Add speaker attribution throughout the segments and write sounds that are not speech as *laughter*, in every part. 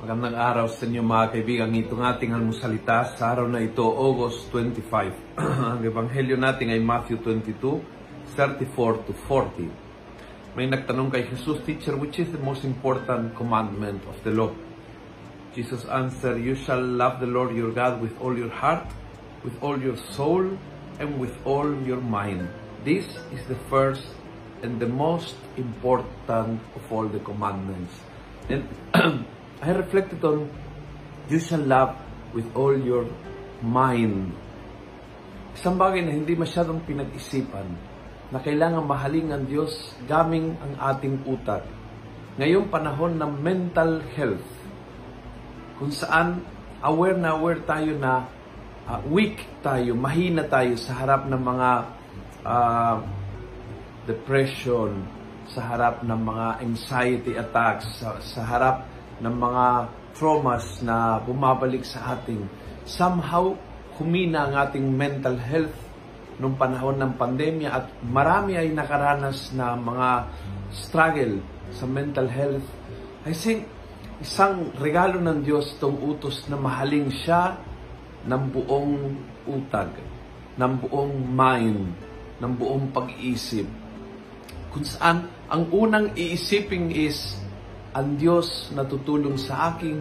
Speaker 1: Magandang araw sa inyo mga kaibigan. Itong ating almusalita sa araw na ito, August 25. *clears throat* Ang ebanghelyo natin ay Matthew 22, 34 to 40. May nagtanong kay Jesus, Teacher, which is the most important commandment of the law? Jesus answered, You shall love the Lord your God with all your heart, with all your soul, and with all your mind. This is the first and the most important of all the commandments. And *clears throat* I reflected on you shall love with all your mind. Isang bagay na hindi masyadong pinag-isipan na kailangan mahalin ang Diyos gaming ang ating utak. Ngayong panahon ng mental health, kung saan aware na aware tayo na uh, weak tayo, mahina tayo sa harap ng mga uh, depression, sa harap ng mga anxiety attacks, sa, sa harap ng mga traumas na bumabalik sa ating. Somehow, humina ang ating mental health nung panahon ng pandemya at marami ay nakaranas na mga struggle sa mental health. I think isang regalo ng Diyos itong utos na mahaling siya ng buong utag, ng buong mind, ng buong pag-iisip. Kung saan ang unang iisipin is ang Diyos na tutulong sa akin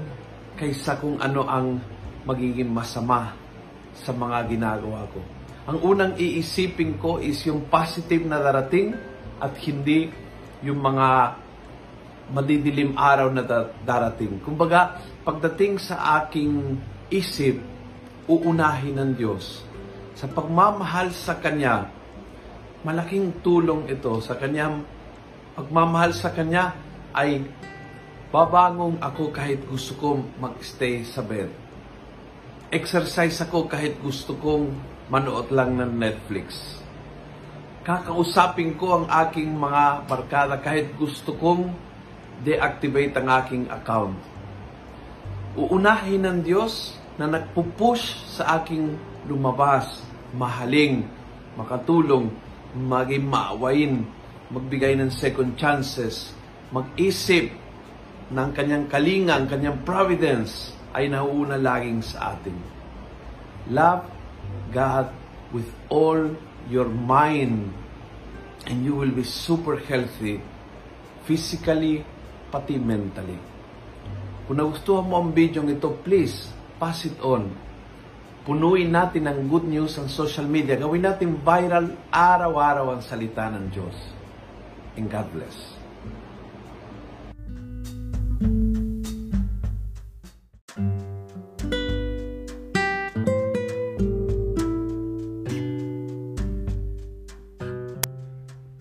Speaker 1: kaysa kung ano ang magiging masama sa mga ginagawa ko. Ang unang iisipin ko is yung positive na darating at hindi yung mga madidilim araw na darating. Kumbaga, pagdating sa aking isip, uunahin ng Diyos. Sa pagmamahal sa Kanya, malaking tulong ito sa Kanyang pagmamahal sa Kanya ay Babangong ako kahit gusto kong mag-stay sa bed. Exercise ako kahit gusto kong manood lang ng Netflix. Kakausapin ko ang aking mga barkada kahit gusto kong deactivate ang aking account. Uunahin ng Diyos na nagpupush sa aking lumabas, mahaling, makatulong, maging maawain, magbigay ng second chances, mag-isip ng kanyang kalingang, kanyang providence ay nauuna laging sa atin. Love God with all your mind and you will be super healthy physically pati mentally. Kung nagustuhan mo ang video ito, please pass it on. Punuin natin ng good news ang social media. Gawin natin viral araw-araw ang salita ng Diyos. And God bless.